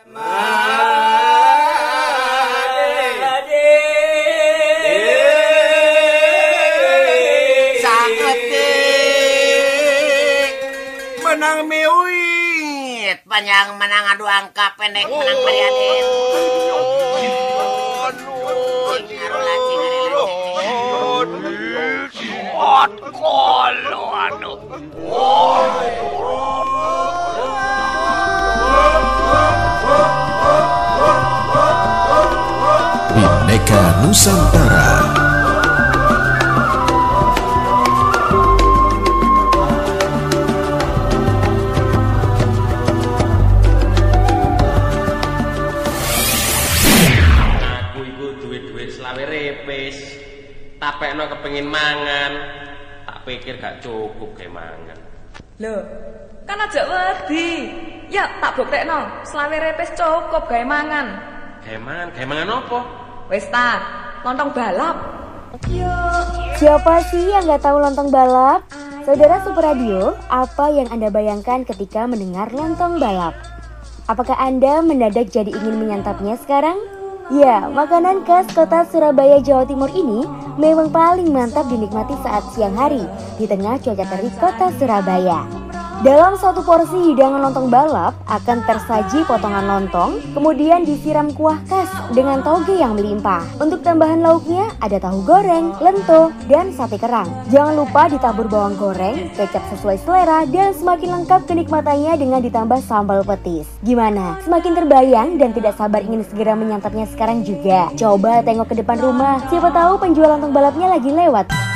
menang miwit panjang menang adu angka pendek menang variatif Bineka Nusantara Aku iku duwe-duwe selawe repes. Tapekno kepengin mangan. Tak pikir gak cukup kayak mangan. Loh, kan aja wedi. Ya, tak buktekno, selawe repes cukup gawe mangan. Kayak mangan, kayak mangan apa? Wis ta, lontong balap. Siapa sih yang nggak tahu lontong balap? Saudara Super Radio, apa yang Anda bayangkan ketika mendengar lontong balap? Apakah Anda mendadak jadi ingin menyantapnya sekarang? Ya, makanan khas kota Surabaya, Jawa Timur ini memang paling mantap dinikmati saat siang hari di tengah cuaca terik kota Surabaya. Dalam satu porsi hidangan lontong balap akan tersaji potongan lontong, kemudian disiram kuah khas dengan toge yang melimpah. Untuk tambahan lauknya ada tahu goreng, lento, dan sate kerang. Jangan lupa ditabur bawang goreng, kecap sesuai selera, dan semakin lengkap kenikmatannya dengan ditambah sambal petis. Gimana? Semakin terbayang dan tidak sabar ingin segera menyantapnya sekarang juga. Coba tengok ke depan rumah, siapa tahu penjual lontong balapnya lagi lewat.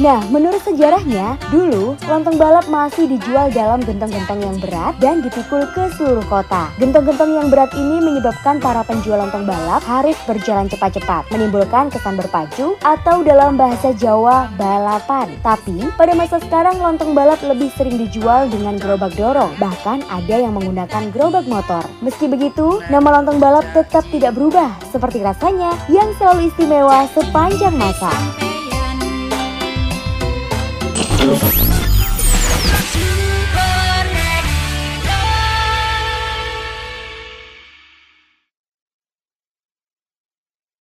Nah, menurut sejarahnya, dulu lontong balap masih dijual dalam gentong-gentong yang berat dan dipikul ke seluruh kota. Gentong-gentong yang berat ini menyebabkan para penjual lontong balap harus berjalan cepat-cepat, menimbulkan kesan berpacu atau dalam bahasa Jawa balapan. Tapi, pada masa sekarang lontong balap lebih sering dijual dengan gerobak dorong, bahkan ada yang menggunakan gerobak motor. Meski begitu, nama lontong balap tetap tidak berubah, seperti rasanya yang selalu istimewa sepanjang masa. Thank you.